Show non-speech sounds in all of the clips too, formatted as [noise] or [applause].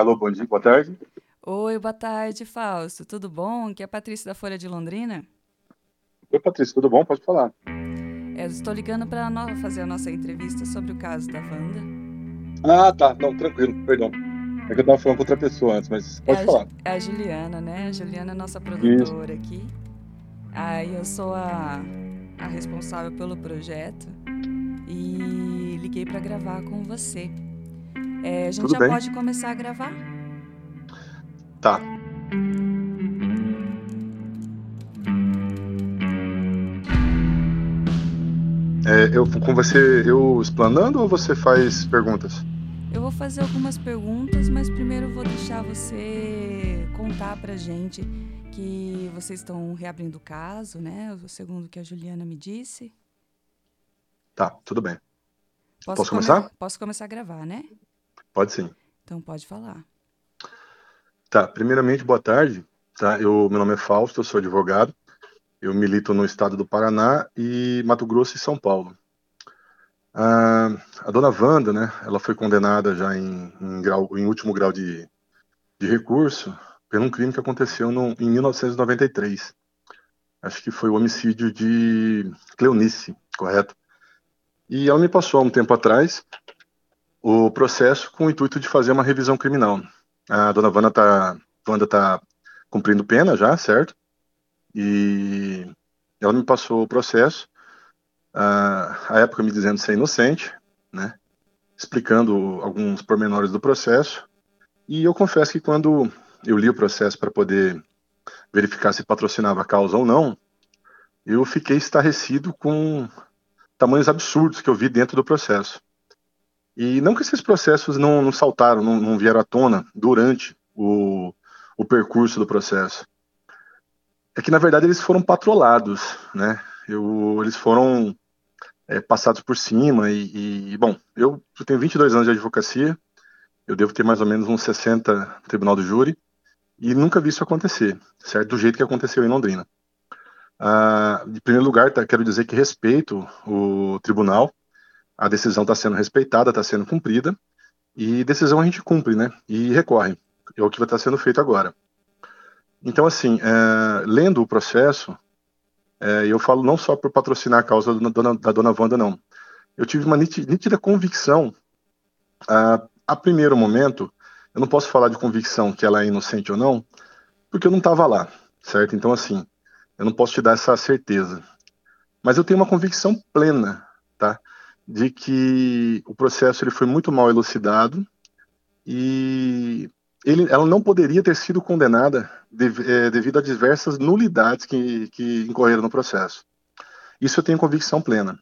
Alô, bom dia, boa tarde. Oi, boa tarde, Fausto. Tudo bom? Aqui é a Patrícia da Folha de Londrina. Oi, Patrícia, tudo bom? Pode falar. É, estou ligando para fazer a nossa entrevista sobre o caso da Wanda. Ah, tá. Não, tranquilo, perdão. É que eu estava falando com outra pessoa antes, mas pode é falar. É a Juliana, né? A Juliana é nossa produtora Isso. aqui. Aí eu sou a, a responsável pelo projeto e liguei para gravar com você. É, a gente Tudo já bem. pode começar a gravar? Tá. É, eu, com você, eu explanando ou você faz perguntas? Eu vou fazer algumas perguntas, mas primeiro vou deixar você contar pra gente que vocês estão reabrindo o caso, né? Segundo o que a Juliana me disse. Tá, tudo bem. Posso, Posso começar? Come posso começar a gravar, né? Pode sim. Então pode falar. Tá, primeiramente, boa tarde. Tá, eu, meu nome é Fausto, eu sou advogado. Eu milito no estado do Paraná e Mato Grosso e São Paulo. Ah, a dona Wanda, né, ela foi condenada já em, em, grau, em último grau de, de recurso por um crime que aconteceu no, em 1993. Acho que foi o homicídio de Cleonice, correto? E ela me passou há um tempo atrás o processo com o intuito de fazer uma revisão criminal. A dona Wanda está Wanda tá cumprindo pena já, certo? E ela me passou o processo, a, a época me dizendo ser inocente, né? Explicando alguns pormenores do processo. E eu confesso que quando eu li o processo para poder verificar se patrocinava a causa ou não, eu fiquei estarrecido com tamanhos absurdos que eu vi dentro do processo. E não que esses processos não, não saltaram, não, não, vieram à tona durante o, o percurso do processo. É que, na verdade, eles foram patrolados, né? Eu, eles foram é, passados por cima e, e, bom, eu, tenho 22 anos de advocacia, eu devo ter mais ou menos uns 60 no tribunal do júri, e nunca vi isso acontecer, certo? Do jeito que aconteceu em Londrina. Ah, em primeiro lugar, tá, quero dizer que respeito o tribunal, a decisão está sendo respeitada, está sendo cumprida, e decisão a gente cumpre, né? E recorre. É o que vai estar sendo feito agora. Então, assim, é, lendo o processo, é, eu falo não só por patrocinar a causa da dona, da dona Wanda, não. Eu tive uma nítida convicção, a, a primeiro momento, eu não posso falar de convicção que ela é inocente ou não, porque eu não estava lá, certo? Então, assim, eu não posso te dar essa certeza. Mas eu tenho uma convicção plena, tá? De que o processo ele foi muito mal elucidado e ele, ela não poderia ter sido condenada é, devido a diversas nulidades que, que incorreram no processo. Isso eu tenho convicção plena.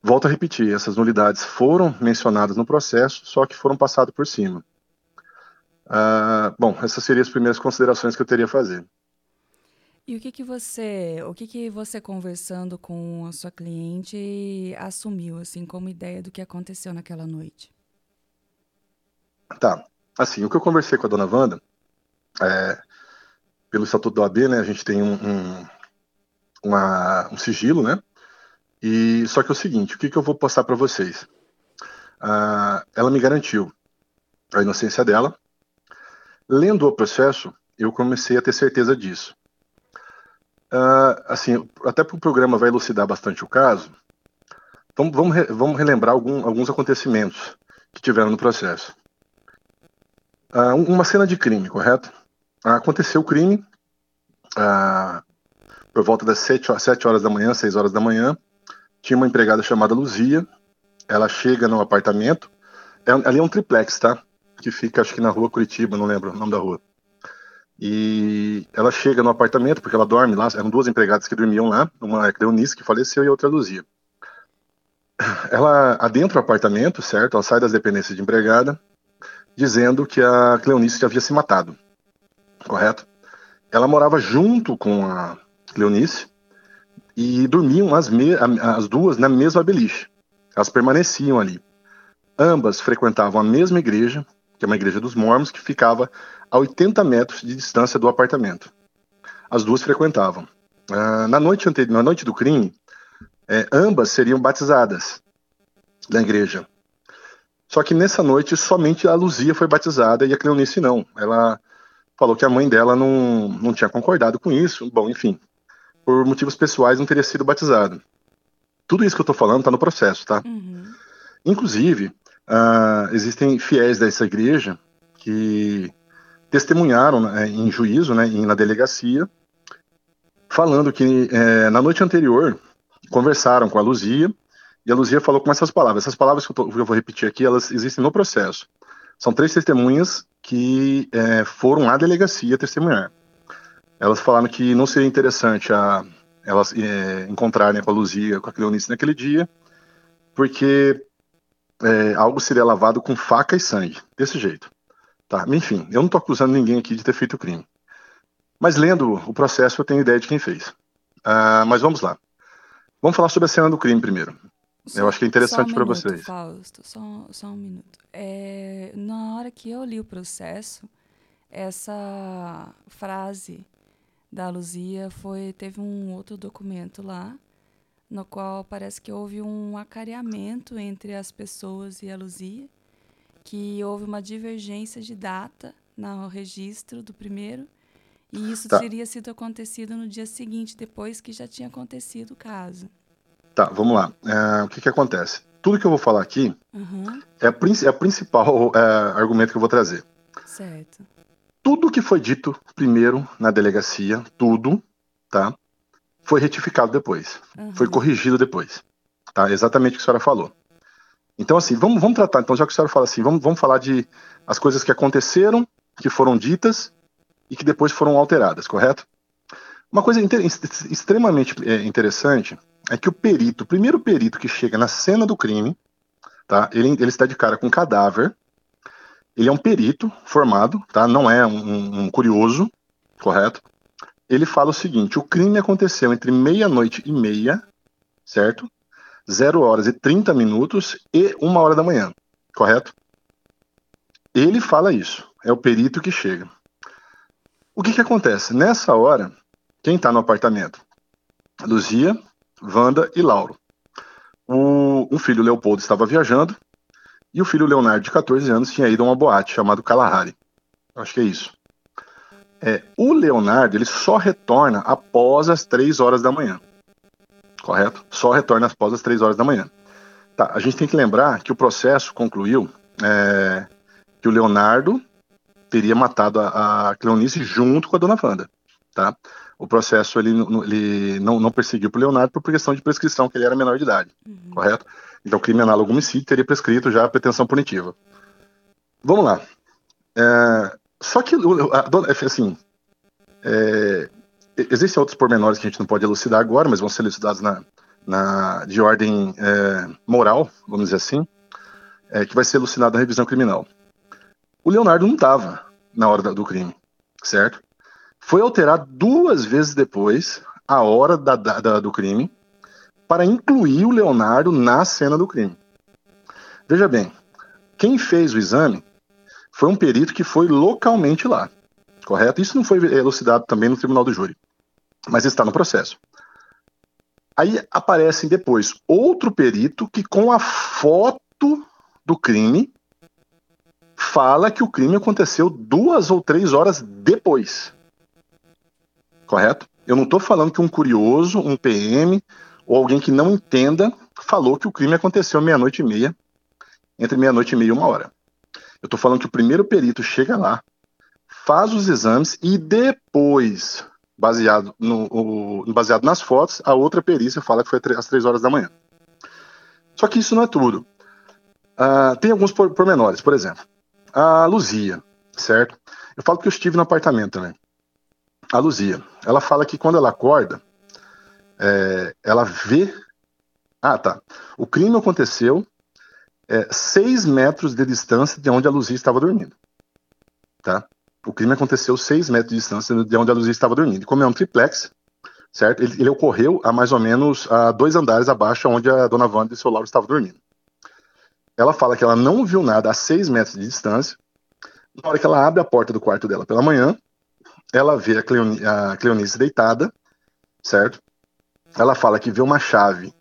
Volto a repetir, essas nulidades foram mencionadas no processo, só que foram passadas por cima. Ah, bom, essas seriam as primeiras considerações que eu teria a fazer. E o que que você, o que que você conversando com a sua cliente assumiu assim como ideia do que aconteceu naquela noite? Tá, assim, o que eu conversei com a dona Wanda, é, pelo estatuto do AB, né, a gente tem um, um, uma, um sigilo, né, e só que é o seguinte, o que que eu vou passar para vocês? Ah, ela me garantiu a inocência dela. Lendo o processo, eu comecei a ter certeza disso. Uh, assim, até porque o programa vai elucidar bastante o caso, vamos, vamos, re, vamos relembrar algum, alguns acontecimentos que tiveram no processo. Uh, uma cena de crime, correto? Uh, aconteceu o crime por volta das 7, 7 horas da manhã, 6 horas da manhã. Tinha uma empregada chamada Luzia. Ela chega no apartamento. É, ali é um triplex, tá? Que fica, acho que na rua Curitiba, não lembro o nome da rua. E ela chega no apartamento, porque ela dorme lá, eram duas empregadas que dormiam lá, uma é Cleonice, que faleceu, e outra Luzia. Ela adentra o apartamento, certo? Ela sai das dependências de empregada, dizendo que a Cleonice havia se matado, correto? Ela morava junto com a Cleonice e dormiam as, me as duas na mesma beliche. Elas permaneciam ali. Ambas frequentavam a mesma igreja, que é uma igreja dos mormons, que ficava a 80 metros de distância do apartamento. As duas frequentavam. Ah, na, noite anterior, na noite do crime, é, ambas seriam batizadas na igreja. Só que nessa noite somente a Luzia foi batizada e a Cleonice não. Ela falou que a mãe dela não, não tinha concordado com isso. Bom, enfim, por motivos pessoais não teria sido batizada. Tudo isso que eu estou falando está no processo, tá? Uhum. Inclusive, uh, existem fiéis dessa igreja que testemunharam né, em juízo, né, na delegacia, falando que é, na noite anterior conversaram com a Luzia e a Luzia falou com essas palavras. Essas palavras que eu, tô, que eu vou repetir aqui, elas existem no processo. São três testemunhas que é, foram à delegacia testemunhar. Elas falaram que não seria interessante a, elas é, encontrarem com a Luzia, com a Cleonice naquele dia, porque é, algo seria lavado com faca e sangue, desse jeito. Tá? Enfim, eu não estou acusando ninguém aqui de ter feito o crime. Mas lendo o processo, eu tenho ideia de quem fez. Uh, mas vamos lá. Vamos falar sobre a cena do crime primeiro. Só, eu acho que é interessante um para vocês. Fausto, só, só um minuto. É, na hora que eu li o processo, essa frase da Luzia foi teve um outro documento lá no qual parece que houve um acareamento entre as pessoas e a Luzia, que houve uma divergência de data no registro do primeiro, e isso tá. teria sido acontecido no dia seguinte, depois que já tinha acontecido o caso. Tá, vamos lá. É, o que, que acontece? Tudo que eu vou falar aqui uhum. é, a, é o principal é, argumento que eu vou trazer. Certo. Tudo que foi dito primeiro na delegacia, tudo, tá? foi retificado depois, uhum. foi corrigido depois. Tá? Exatamente o que a senhora falou. Então, assim, vamos, vamos tratar. Então, já que a senhora fala assim, vamos, vamos falar de as coisas que aconteceram, que foram ditas e que depois foram alteradas, correto? Uma coisa inter, extremamente é, interessante é que o perito, o primeiro perito que chega na cena do crime, tá? Ele, ele está de cara com um cadáver. Ele é um perito formado, tá? Não é um, um curioso, correto? ele fala o seguinte: o crime aconteceu entre meia-noite e meia, certo? 0 horas e 30 minutos e 1 hora da manhã, correto? Ele fala isso, é o perito que chega. O que, que acontece? Nessa hora, quem está no apartamento? Luzia, Wanda e Lauro. O, filho Leopoldo estava viajando e o filho Leonardo, de 14 anos, tinha ido a uma boate chamada Kalahari. Acho que é isso. É, o Leonardo ele só retorna após as três horas da manhã. Correto? Só retorna após as três horas da manhã. Tá, a gente tem que lembrar que o processo concluiu é, que o Leonardo teria matado a, a Cleonice junto com a dona Wanda. Tá? O processo ele, ele não, não perseguiu o Leonardo por questão de prescrição, que ele era menor de idade. Uhum. Correto? Então, crime análogo homicídio teria prescrito já a pretensão punitiva. Vamos lá. É, só que, assim, é, existem outros pormenores que a gente não pode elucidar agora, mas vão ser elucidados na, na, de ordem é, moral, vamos dizer assim, é, que vai ser elucidado na revisão criminal. O Leonardo não estava na hora do crime, certo? Foi alterado duas vezes depois a hora da, da, do crime para incluir o Leonardo na cena do crime. Veja bem, quem fez o exame foi um perito que foi localmente lá, correto? Isso não foi elucidado também no tribunal do júri, mas está no processo. Aí aparece depois outro perito que, com a foto do crime, fala que o crime aconteceu duas ou três horas depois. Correto? Eu não estou falando que um curioso, um PM ou alguém que não entenda falou que o crime aconteceu meia-noite e meia, entre meia-noite e meia e uma hora. Eu estou falando que o primeiro perito chega lá, faz os exames e depois, baseado, no, o, baseado nas fotos, a outra perícia fala que foi às três horas da manhã. Só que isso não é tudo. Uh, tem alguns pormenores, por exemplo, a Luzia, certo? Eu falo que eu estive no apartamento, né? A Luzia, ela fala que quando ela acorda, é, ela vê. Ah, tá. O crime aconteceu é, seis metros de distância de onde a Luzia estava dormindo. Tá? O crime aconteceu seis metros de distância de onde a Luzia estava dormindo. Como é um triplex, certo? Ele, ele, ocorreu a mais ou menos a dois andares abaixo onde a dona Wanda e seu Lauro estavam dormindo. Ela fala que ela não viu nada a seis metros de distância. Na hora que ela abre a porta do quarto dela pela manhã, ela vê a, a Cleonice deitada, certo? Ela fala que vê uma chave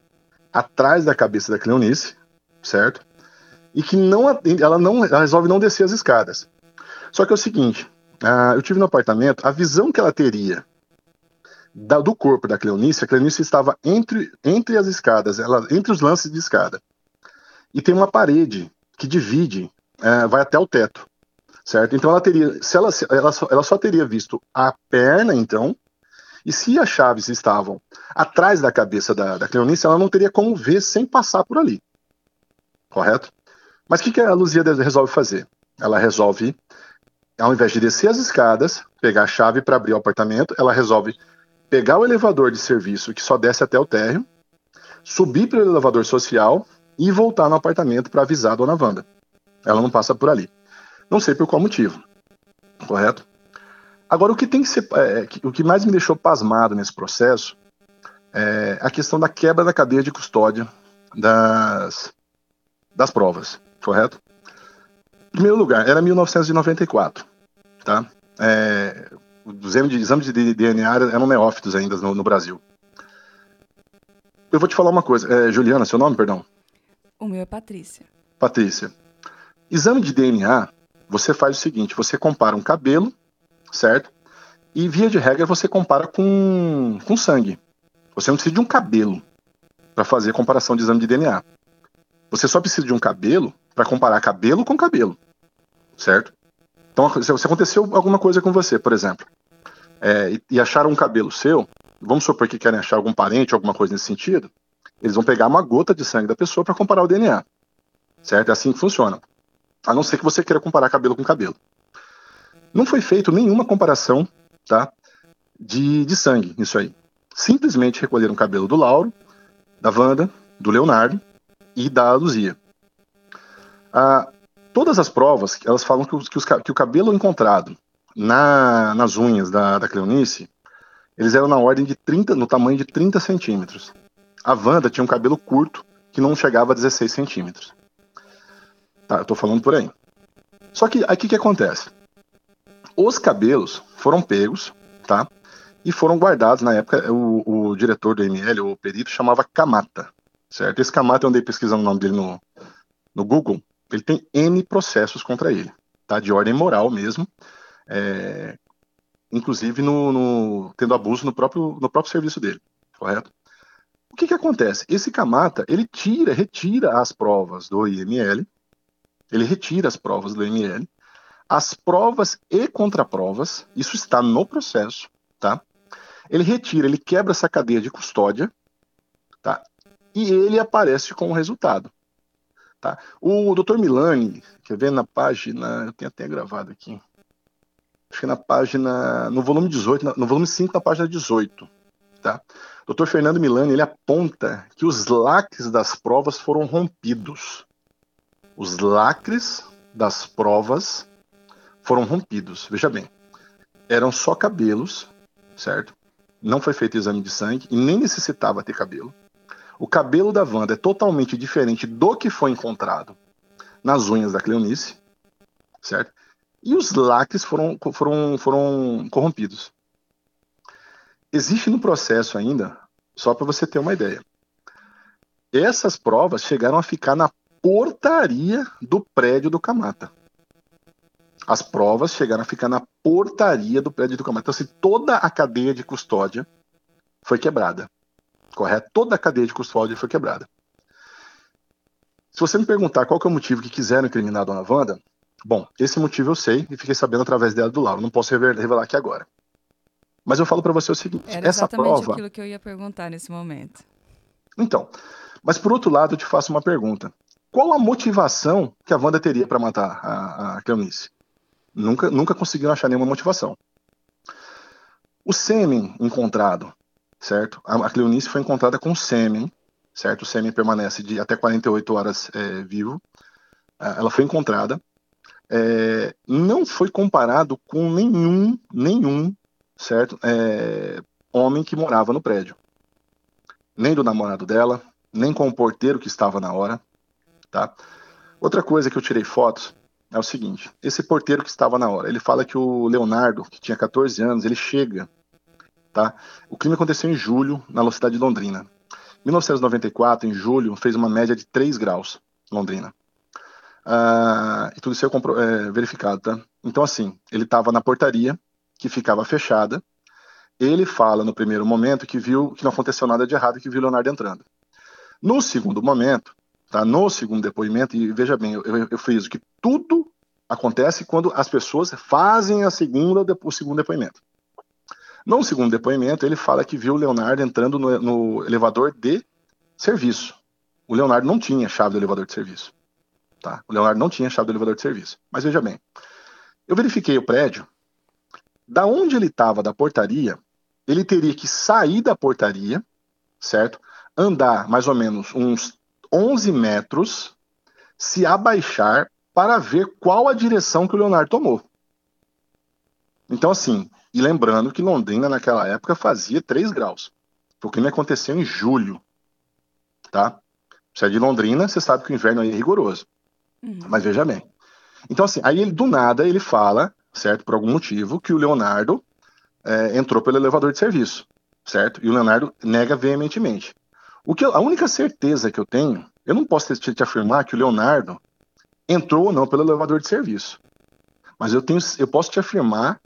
atrás da cabeça da Cleonice, certo? e que não, ela não ela resolve não descer as escadas. Só que é o seguinte, uh, eu tive no apartamento, a visão que ela teria da, do corpo da Cleonice, a Cleonice estava entre, entre as escadas, ela, entre os lances de escada. E tem uma parede que divide, uh, vai até o teto, certo? Então ela teria, se ela, ela, só, ela só teria visto a perna, então, e se as chaves estavam atrás da cabeça da, da Cleonice, ela não teria como ver sem passar por ali. Correto? Mas o que, que a Luzia resolve fazer? Ela resolve, ao invés de descer as escadas, pegar a chave para abrir o apartamento, ela resolve pegar o elevador de serviço que só desce até o térreo, subir pelo elevador social e voltar no apartamento para avisar a dona Wanda. Ela não passa por ali. Não sei por qual motivo. Correto? Agora, o que tem que ser. É, o que mais me deixou pasmado nesse processo é a questão da quebra da cadeia de custódia das, das provas, correto? Em primeiro lugar, era 1994, tá? É, os exames de DNA eram neófitos ainda no, no, Brasil. Eu vou te falar uma coisa. É, Juliana, seu nome, perdão? O meu é Patrícia. Patrícia. Exame de DNA, você faz o seguinte: você compara um cabelo certo? E via de regra você compara com, com sangue. Você não precisa de um cabelo para fazer comparação de exame de DNA. Você só precisa de um cabelo para comparar cabelo com cabelo, certo? Então, se aconteceu alguma coisa com você, por exemplo, é, e, acharam um cabelo seu, vamos supor que querem achar algum parente, alguma coisa nesse sentido, eles vão pegar uma gota de sangue da pessoa para comparar o DNA, certo? É assim que funciona. A não ser que você queira comparar cabelo com cabelo. Não foi feito nenhuma comparação, tá? De, de sangue, isso aí. Simplesmente recolheram o cabelo do Lauro, da Wanda, do Leonardo e da Luzia. Ah, todas as provas, elas falam que, que, os, que o cabelo encontrado na, nas unhas da, da Cleonice, eles eram na ordem de 30, no tamanho de 30 centímetros. A Wanda tinha um cabelo curto que não chegava a 16 centímetros. Tá, eu tô falando por aí. Só que aqui que acontece? Os cabelos foram pegos, tá? E foram guardados na época. O, o diretor do ML, o perito, chamava Kamata, certo? Esse Kamata, eu andei pesquisando o nome dele no, no Google. Ele tem N processos contra ele, tá? De ordem moral mesmo. É, inclusive no, no, tendo abuso no próprio, no próprio serviço dele, correto? O que, que acontece? Esse Kamata, ele tira, retira as provas do IML, ele retira as provas do IML, as provas e contraprovas, isso está no processo, tá? Ele retira, ele quebra essa cadeia de custódia, tá? E ele aparece com o resultado, tá? O Dr. Milani, quer ver na página, eu tenho até gravado aqui, acho que na página, no volume 18, no volume 5, na página 18, tá? Dr. Fernando Milani, ele aponta que os lacres das provas foram rompidos. Os lacres das provas foram rompidos. Veja bem, eram só cabelos, certo? Não foi feito exame de sangue e nem necessitava ter cabelo. O cabelo da Wanda é totalmente diferente do que foi encontrado nas unhas da Cleonice, certo? E os lacres foram, foram, foram corrompidos. Existe no processo ainda, só para você ter uma ideia, essas provas chegaram a ficar na portaria do prédio do Camata as provas chegaram a ficar na portaria do prédio do Camargo. Então, assim, toda a cadeia de custódia foi quebrada. Correto? Toda a cadeia de custódia foi quebrada. Se você me perguntar qual é o motivo que quiseram incriminar a dona Wanda, bom, esse motivo eu sei e fiquei sabendo através dela do Lauro. Não posso revelar aqui agora. Mas eu falo para você o seguinte: Era essa prova. aquilo que eu ia perguntar nesse momento. Então, mas por outro lado, eu te faço uma pergunta. Qual a motivação que a Wanda teria para matar a, a? Nunca, nunca conseguiram achar nenhuma motivação. O sêmen encontrado, certo? A, Cleonice foi encontrada com sêmen, certo? O sêmen permanece de até 48 horas é, vivo. Ela foi encontrada. É, não foi comparado com nenhum, nenhum, certo? É, homem que morava no prédio. Nem do namorado dela, nem com o porteiro que estava na hora, tá? Outra coisa que eu tirei fotos é o seguinte: esse porteiro que estava na hora, ele fala que o Leonardo, que tinha 14 anos, ele chega, tá? O crime aconteceu em julho, na cidade de Londrina. 1994, em julho, fez uma média de 3 graus, Londrina. Uh, e tudo isso é, é verificado, tá? Então, assim, ele estava na portaria, que ficava fechada. Ele fala no primeiro momento que viu que não aconteceu nada de errado, que viu Leonardo entrando. No segundo momento, tá? No segundo depoimento, e veja bem, eu, eu, eu que tudo acontece quando as pessoas fazem a segunda, o segundo depoimento. No segundo depoimento, ele fala que viu o Leonardo entrando no, no elevador de serviço. O Leonardo não tinha chave do elevador de serviço. Tá? O Leonardo não tinha chave do elevador de serviço. Mas veja bem, eu verifiquei o prédio. Da onde ele estava, da portaria, ele teria que sair da portaria, certo? Andar mais ou menos uns 11 metros, se abaixar para ver qual a direção que o Leonardo tomou. Então, assim, e lembrando que Londrina naquela época fazia 3 graus. O crime aconteceu em julho, tá? Você é de Londrina, você sabe que o inverno aí é rigoroso. Uhum. Mas veja bem. Então, assim, aí ele do nada ele fala, certo, por algum motivo, que o Leonardo é, entrou pelo elevador de serviço, certo? E o Leonardo nega veementemente. O que eu, a única certeza que eu tenho, eu não posso te, te afirmar que o Leonardo entrou ou não pelo elevador de serviço. Mas eu, tenho, eu posso te afirmar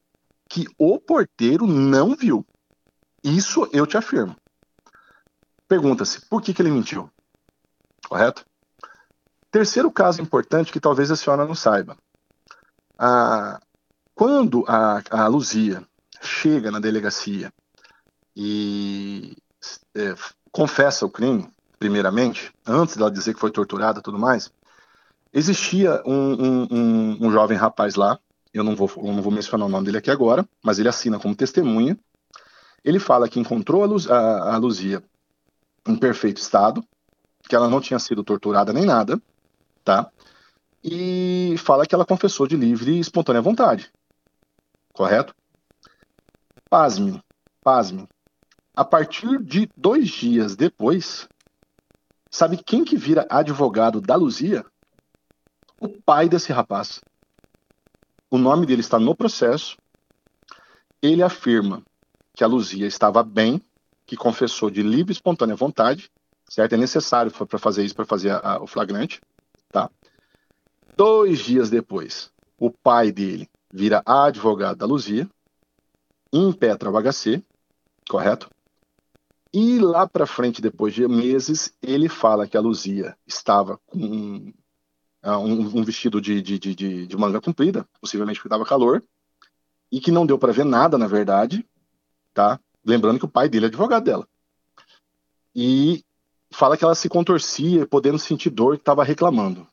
que o porteiro não viu. Isso eu te afirmo. Pergunta-se, por que, que ele mentiu? Correto? Terceiro caso importante que talvez a senhora não saiba. Ah, quando a, a Luzia chega na delegacia e é, confessa o crime, primeiramente, antes dela dizer que foi torturada e tudo mais, existia um, um, um, um, jovem rapaz lá, eu não, vou, eu não vou mencionar o nome dele aqui agora, mas ele assina como testemunha. Ele fala que encontrou a, Luz, a, a Luzia em perfeito estado, que ela não tinha sido torturada nem nada, tá? E fala que ela confessou de livre e espontânea vontade. Correto? Pasme, pasme. A partir de dois dias depois, sabe quem que vira advogado da Luzia? O pai desse rapaz. O nome dele está no processo. Ele afirma que a Luzia estava bem, que confessou de livre e espontânea vontade, certo? É necessário para fazer isso, para fazer a, a, o flagrante, tá? Dois dias depois, o pai dele vira advogado da Luzia, impetra o HC, correto? E lá para frente, depois de meses, ele fala que a Luzia estava com um, um, um vestido de, de, de, de, manga comprida, possivelmente porque dava calor, e que não deu para ver nada, na verdade, tá? Lembrando que o pai dele é advogado dela. E fala que ela se contorcia, podendo sentir dor que estava reclamando.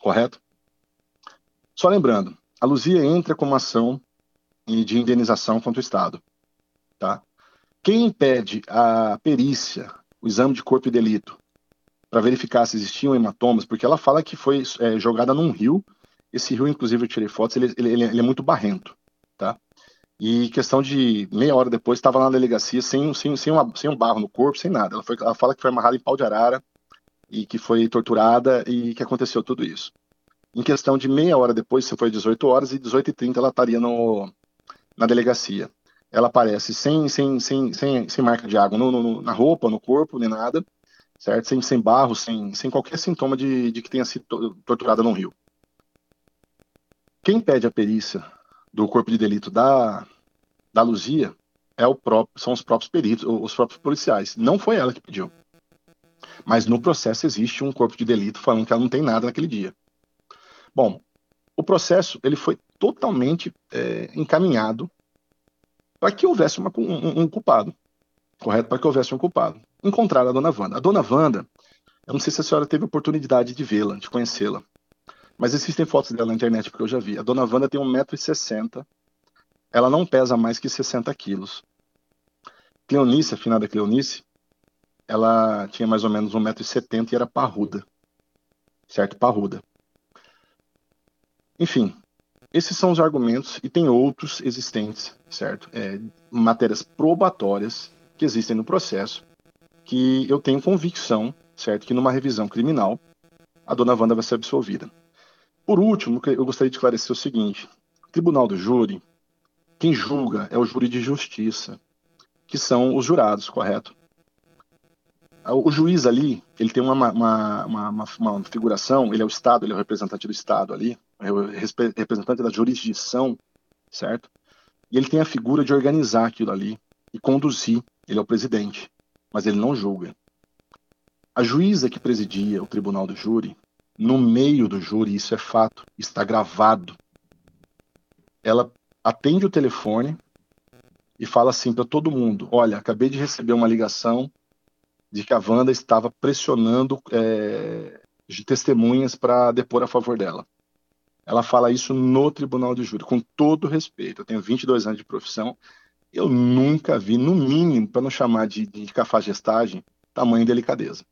Correto? Só lembrando, a Luzia entra com uma ação de indenização contra o Estado. Tá? Quem impede a perícia, o exame de corpo e delito, para verificar se existiam hematomas, porque ela fala que foi é, jogada num rio. Esse rio, inclusive, eu tirei fotos, ele, ele, ele é muito barrento. Tá? E questão de meia hora depois, estava na delegacia sem, sem, sem, uma, sem um barro no corpo, sem nada. Ela, foi, ela fala que foi amarrada em pau de arara e que foi torturada e que aconteceu tudo isso. Em questão de meia hora depois, se foi 18 horas, e 18 e 30 ela estaria no, na delegacia. Ela aparece sem, sem, sem, sem, sem marca de água no, no, na roupa, no corpo, nem nada, certo? Sem, sem barro, sem, sem qualquer sintoma de, de que tenha sido torturada no rio. Quem pede a perícia do corpo de delito da, da Luzia é o próprio, são os próprios peritos, os próprios policiais. Não foi ela que pediu. Mas no processo existe um corpo de delito falando que ela não tem nada naquele dia. Bom, o processo ele foi totalmente é, encaminhado para que houvesse uma, um, um, culpado, correto? Para que houvesse um culpado. Encontraram a dona Wanda. A dona Wanda, eu não sei se a senhora teve oportunidade de vê-la, de conhecê-la. Mas existem fotos dela na internet, porque eu já vi. A dona Wanda tem 1,60m. Ela não pesa mais que 60 quilos. Cleonice, a finada Cleonice, ela tinha mais ou menos 1,70m e era parruda. Certo? Parruda. Enfim, esses são os argumentos e tem outros existentes, certo? É, matérias probatórias que existem no processo que eu tenho convicção, certo? Que numa revisão criminal a dona Wanda vai ser absolvida. Por último, eu gostaria de esclarecer o seguinte: o tribunal do júri, quem julga é o júri de justiça, que são os jurados, correto? o juiz ali, ele tem uma, uma, uma, uma, figuração, ele é o Estado, ele é o representante do Estado ali, é o representante da jurisdição, certo? E ele tem a figura de organizar aquilo ali e conduzir, ele é o presidente, mas ele não julga. A juíza que presidia o tribunal do júri, no meio do júri, isso é fato, está gravado. Ela atende o telefone e fala assim para todo mundo: Olha, acabei de receber uma ligação de que a Wanda estava pressionando é, de testemunhas para depor a favor dela. Ela fala isso no tribunal de júri, com todo respeito. Eu tenho 22 anos de profissão, eu nunca vi, no mínimo, para não chamar de, de cafajestagem, tamanho delicadeza.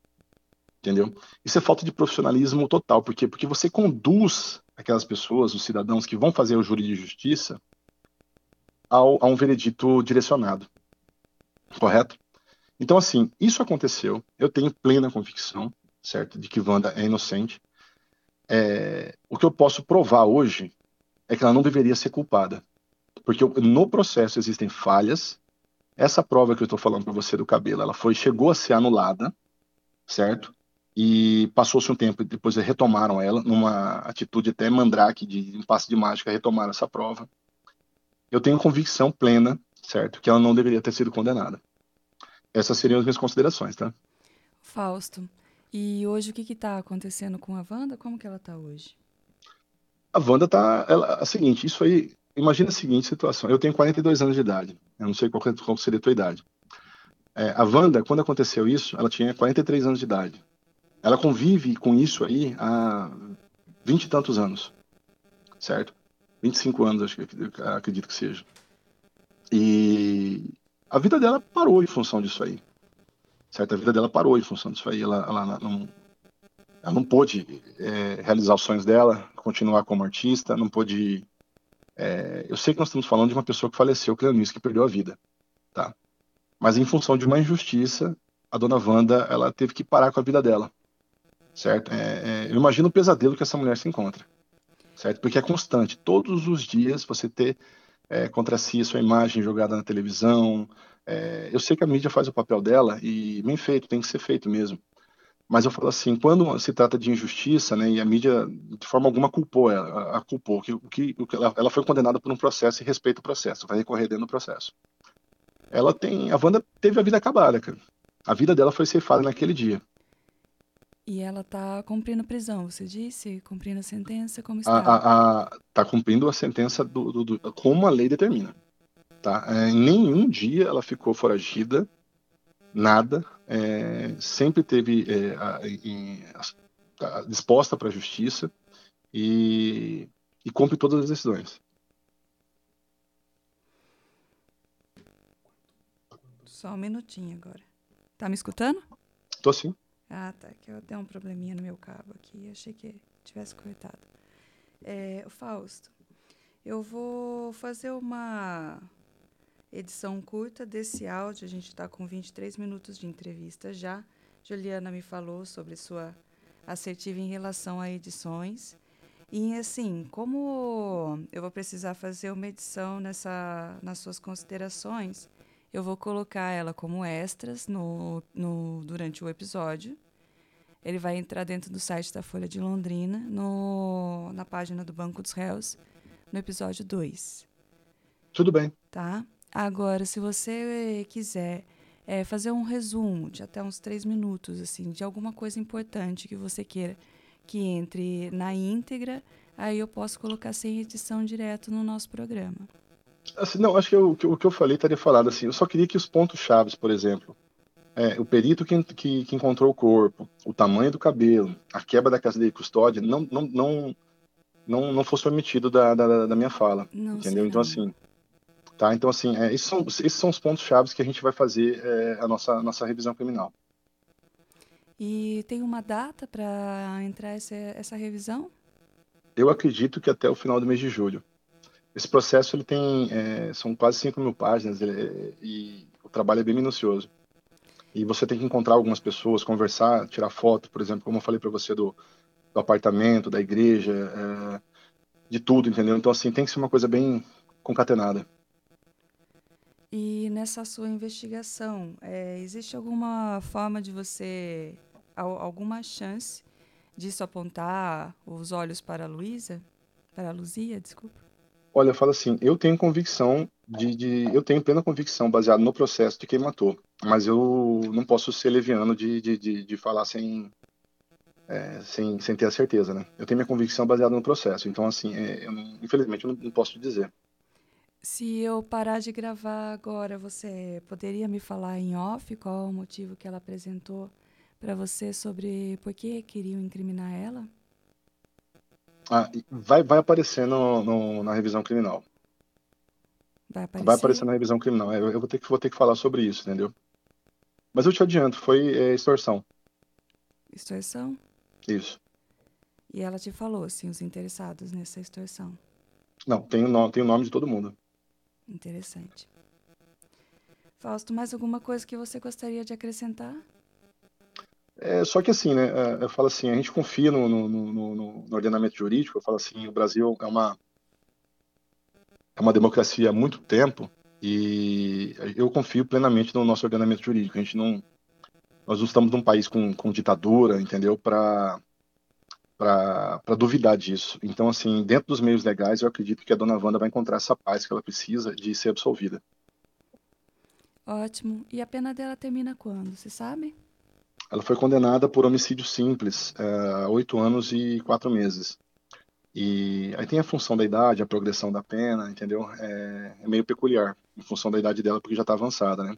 Entendeu? Isso é falta de profissionalismo total. Por quê? Porque você conduz aquelas pessoas, os cidadãos que vão fazer o júri de justiça, ao, a um veredito direcionado. Correto? Então, assim, isso aconteceu. Eu tenho plena convicção, certo, de que Wanda é inocente. É, o que eu posso provar hoje é que ela não deveria ser culpada. Porque no processo existem falhas. Essa prova que eu estou falando para você do cabelo, ela foi chegou a ser anulada, certo? E passou-se um tempo, depois retomaram ela, numa atitude até mandrake, de um passe de mágica, retomaram essa prova. Eu tenho convicção plena, certo, que ela não deveria ter sido condenada. Essas seriam as minhas considerações, tá? Fausto, e hoje o que está acontecendo com a Wanda? Como que ela está hoje? A Wanda está, ela, a seguinte, isso aí, imagina a seguinte situação. Eu tenho 42 anos de idade, eu não sei qual, qual seria a tua idade. É, a Wanda, quando aconteceu isso, ela tinha 43 anos de idade. Ela convive com isso aí há 20 e tantos anos, certo? 25 anos, acho que acredito que seja. E a vida dela parou em função disso aí. Certo? A vida dela parou em função disso aí. Ela, ela não, ela não pôde é, realizar os sonhos dela, continuar como artista, não pôde. É, eu sei que nós estamos falando de uma pessoa que faleceu, Cleonice, que perdeu a vida, tá? Mas em função de uma injustiça, a dona Wanda, ela teve que parar com a vida dela, certo? É, é eu imagino o pesadelo que essa mulher se encontra, certo? Porque é constante, todos os dias você ter é, contra si sua imagem jogada na televisão. É, eu sei que a mídia faz o papel dela e bem feito, tem que ser feito mesmo. Mas eu falo assim, quando se trata de injustiça, né, e a mídia de forma alguma culpou ela, a culpou, que, que, que ela, ela foi condenada por um processo e respeita o processo, vai recorrer dentro do processo. Ela tem, a Wanda teve a vida acabada, cara. A vida dela foi ceifada naquele dia. E ela está cumprindo prisão, você disse? Cumprindo a sentença? Como está? A, a, tá cumprindo a sentença do, do, do, como a lei determina. Tá? É, em nenhum dia ela ficou foragida, nada. É, sempre teve é, a, em, a, disposta para a justiça e, e cumpre todas as decisões. Só um minutinho agora. Tá me escutando? Tô sim. Ah, tá. Que eu tenho um probleminha no meu cabo aqui. Achei que tivesse cortado. É, Fausto, eu vou fazer uma edição curta desse áudio. A gente está com 23 minutos de entrevista já. Juliana me falou sobre sua assertiva em relação a edições. E assim, como eu vou precisar fazer uma edição nessa, nas suas considerações, eu vou colocar ela como extras no, no, durante o episódio. Ele vai entrar dentro do site da Folha de Londrina, no, na página do Banco dos Réus, no episódio 2. Tudo bem. Tá? Agora, se você quiser é, fazer um resumo de até uns três minutos, assim, de alguma coisa importante que você queira que entre na íntegra, aí eu posso colocar sem edição direto no nosso programa. Assim, não, acho que eu, o que eu falei estaria falado assim. Eu só queria que os pontos chaves, por exemplo, é, o perito que, que, que, encontrou o corpo, o tamanho do cabelo, a quebra da cadeia de custódia, não, não, não, não, não fosse omitido da, da, da minha fala, não, entendeu? Então assim, tá? Então assim, é, esses, são, esses são os pontos chaves que a gente vai fazer é, a nossa nossa revisão criminal. E tem uma data para entrar essa, essa revisão? Eu acredito que até o final do mês de julho. Esse processo ele tem é, são quase 5 mil páginas ele, e o trabalho é bem minucioso. E você tem que encontrar algumas pessoas, conversar, tirar foto, por exemplo, como eu falei para você do, do, apartamento, da igreja, é, de tudo, entendeu? Então assim tem que ser uma coisa bem concatenada. E nessa sua investigação, é, existe alguma forma de você, alguma chance disso apontar os olhos para a Luísa? Para a Luzia, desculpa. Olha, fala assim, eu tenho convicção de, de, eu tenho plena convicção baseado no processo de quem matou, mas eu não posso ser leviano de, de, de, de falar sem, é, sem, sem ter a certeza, né? Eu tenho minha convicção baseada no processo, então assim, é, eu não, infelizmente eu não, não posso te dizer. Se eu parar de gravar agora, você poderia me falar em off qual o motivo que ela apresentou para você sobre por que queriam incriminar ela? Ah, vai, vai aparecer no, no, na revisão criminal. Vai aparecer? Vai aparecer na revisão criminal. É, eu, vou, ter que, vou ter que falar sobre isso, entendeu? Mas eu te adianto, foi é, extorsão. Extorsão? Isso. E ela te falou, assim, os interessados nessa extorsão? Não, tem o, nome, tem o nome de todo mundo. Interessante. Fausto, mais alguma coisa que você gostaria de acrescentar? É, só que assim, né, é, eu falo assim, a gente confia no, no, no, no, ordenamento jurídico, eu falo assim, o Brasil é uma, é uma democracia há muito tempo e eu confio plenamente no nosso ordenamento jurídico. A gente não, nós não estamos num país com, com ditadura, entendeu, para para duvidar disso. Então, assim, dentro dos meios legais, eu acredito que a dona Wanda vai encontrar essa paz que ela precisa de ser absolvida. Ótimo. E a pena dela termina quando? Você sabe? Ela foi condenada por homicídio simples, é, oito anos e quatro meses. E aí tem a função da idade, a progressão da pena, entendeu? É, é meio peculiar, em função da idade dela, porque já está avançada, né?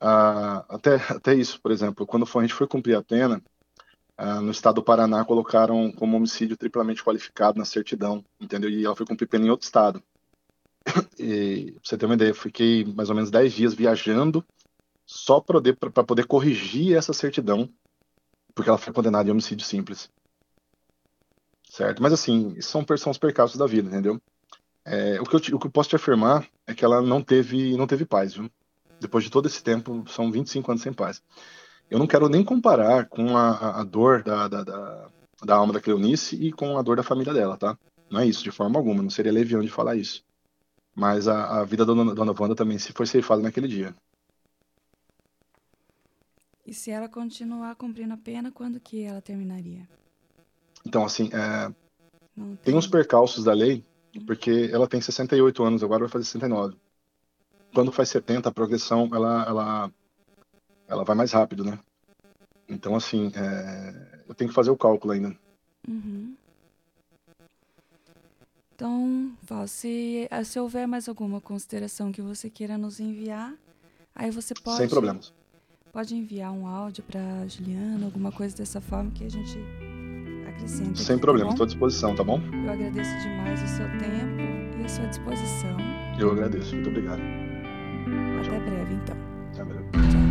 Ah, até, até isso, por exemplo, quando a gente foi cumprir a pena, ah, no estado do Paraná colocaram como homicídio triplamente qualificado na certidão, entendeu? E ela foi cumprir pena em outro estado. [coughs] E pra você ter uma ideia, eu fiquei mais ou menos 10 dias viajando só para poder, poder corrigir essa certidão, porque ela foi condenada em homicídio simples. Certo? Mas assim, são, são os percalços da vida, entendeu? É, o, que eu o que eu posso te afirmar é que ela não teve, não teve paz, viu? Depois de todo esse tempo, são 25 anos sem paz. Eu não quero nem comparar com a, a dor da, da, da, da alma da Cleonice e com a dor da família dela, tá? Não é isso, de forma alguma. Não seria levião de falar isso. Mas a, a vida da dona, dona Wanda também se foi ceifada naquele dia. E se ela continuar cumprindo a pena, quando que ela terminaria? Então, assim, é... tem... tem uns percalços da lei, hum. porque ela tem 68 anos, agora vai fazer 69. Quando faz 70, a progressão, ela, ela, ela vai mais rápido, né? Então, assim, é... eu tenho que fazer o cálculo ainda. Uhum. Então, Val, se, se houver mais alguma consideração que você queira nos enviar, aí você pode... Sem problemas pode enviar um áudio para Juliana, alguma coisa dessa forma que a gente acrescenta. Sem aqui, problema, tá estou à disposição, tá bom? Eu agradeço demais o seu tempo e a sua disposição. Eu agradeço, muito obrigado. Até breve, então. Até breve. Tchau.